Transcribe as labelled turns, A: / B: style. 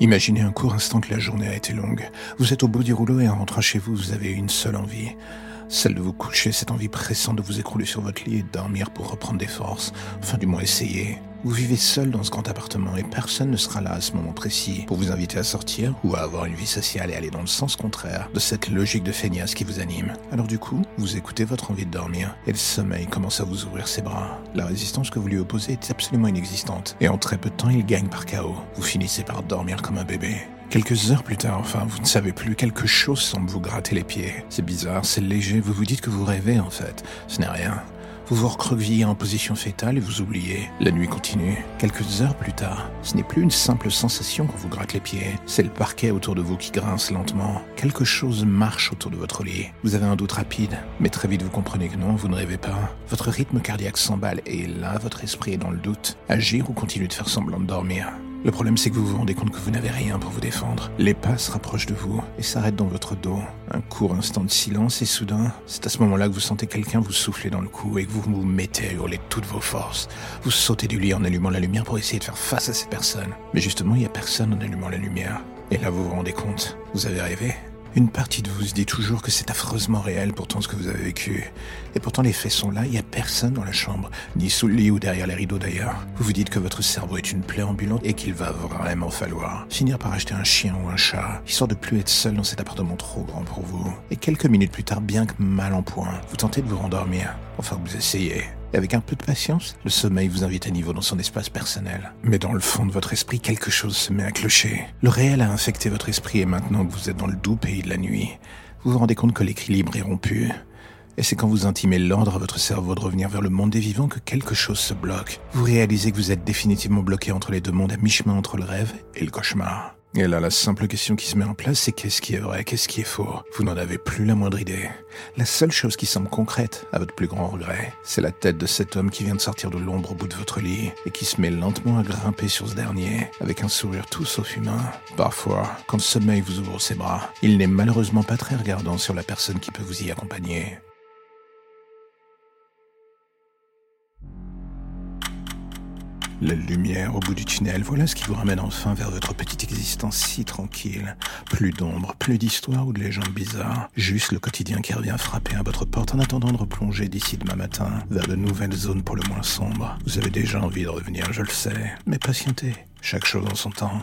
A: Imaginez un court instant que la journée a été longue. Vous êtes au bout du rouleau et en rentrant chez vous, vous avez une seule envie. Celle de vous coucher, cette envie pressante de vous écrouler sur votre lit et de dormir pour reprendre des forces. Enfin, du moins essayer. Vous vivez seul dans ce grand appartement et personne ne sera là à ce moment précis pour vous inviter à sortir ou à avoir une vie sociale et aller dans le sens contraire de cette logique de feignasse qui vous anime. Alors du coup, vous écoutez votre envie de dormir et le sommeil commence à vous ouvrir ses bras. La résistance que vous lui opposez est absolument inexistante et en très peu de temps, il gagne par chaos. Vous finissez par dormir comme un bébé. Quelques heures plus tard, enfin, vous ne savez plus, quelque chose semble vous gratter les pieds. C'est bizarre, c'est léger, vous vous dites que vous rêvez en fait. Ce n'est rien. Vous vous recroquevillez en position fétale et vous oubliez. La nuit continue. Quelques heures plus tard, ce n'est plus une simple sensation qu'on vous gratte les pieds. C'est le parquet autour de vous qui grince lentement. Quelque chose marche autour de votre lit. Vous avez un doute rapide, mais très vite vous comprenez que non, vous ne rêvez pas. Votre rythme cardiaque s'emballe et là, votre esprit est dans le doute. Agir ou continuer de faire semblant de dormir le problème, c'est que vous vous rendez compte que vous n'avez rien pour vous défendre. Les pas se rapprochent de vous et s'arrêtent dans votre dos. Un court instant de silence et soudain, c'est à ce moment-là que vous sentez quelqu'un vous souffler dans le cou et que vous vous mettez à hurler toutes vos forces. Vous sautez du lit en allumant la lumière pour essayer de faire face à cette personne. Mais justement, il n'y a personne en allumant la lumière. Et là, vous vous rendez compte, vous avez rêvé. Une partie de vous se dit toujours que c'est affreusement réel pourtant ce que vous avez vécu. Et pourtant les faits sont là, il n'y a personne dans la chambre, ni sous le lit ou derrière les rideaux d'ailleurs. Vous vous dites que votre cerveau est une plaie ambulante et qu'il va vraiment falloir finir par acheter un chien ou un chat, histoire de plus être seul dans cet appartement trop grand pour vous. Et quelques minutes plus tard, bien que mal en point, vous tentez de vous rendormir. Enfin, vous essayez. Avec un peu de patience, le sommeil vous invite à niveau dans son espace personnel. Mais dans le fond de votre esprit, quelque chose se met à clocher. Le réel a infecté votre esprit et maintenant que vous êtes dans le doux pays de la nuit, vous vous rendez compte que l'équilibre est rompu. Et c'est quand vous intimez l'ordre à votre cerveau de revenir vers le monde des vivants que quelque chose se bloque. Vous réalisez que vous êtes définitivement bloqué entre les deux mondes à mi-chemin entre le rêve et le cauchemar. Et là, la simple question qui se met en place, c'est qu'est-ce qui est vrai, qu'est-ce qui est faux? Vous n'en avez plus la moindre idée. La seule chose qui semble concrète, à votre plus grand regret, c'est la tête de cet homme qui vient de sortir de l'ombre au bout de votre lit et qui se met lentement à grimper sur ce dernier, avec un sourire tout sauf humain. Parfois, quand le sommeil vous ouvre ses bras, il n'est malheureusement pas très regardant sur la personne qui peut vous y accompagner. La lumière au bout du tunnel, voilà ce qui vous ramène enfin vers votre petite existence si tranquille. Plus d'ombre, plus d'histoire ou de légendes bizarres. Juste le quotidien qui revient frapper à votre porte en attendant de replonger d'ici demain matin vers de nouvelles zones pour le moins sombres. Vous avez déjà envie de revenir, je le sais, mais patientez. Chaque chose en son temps.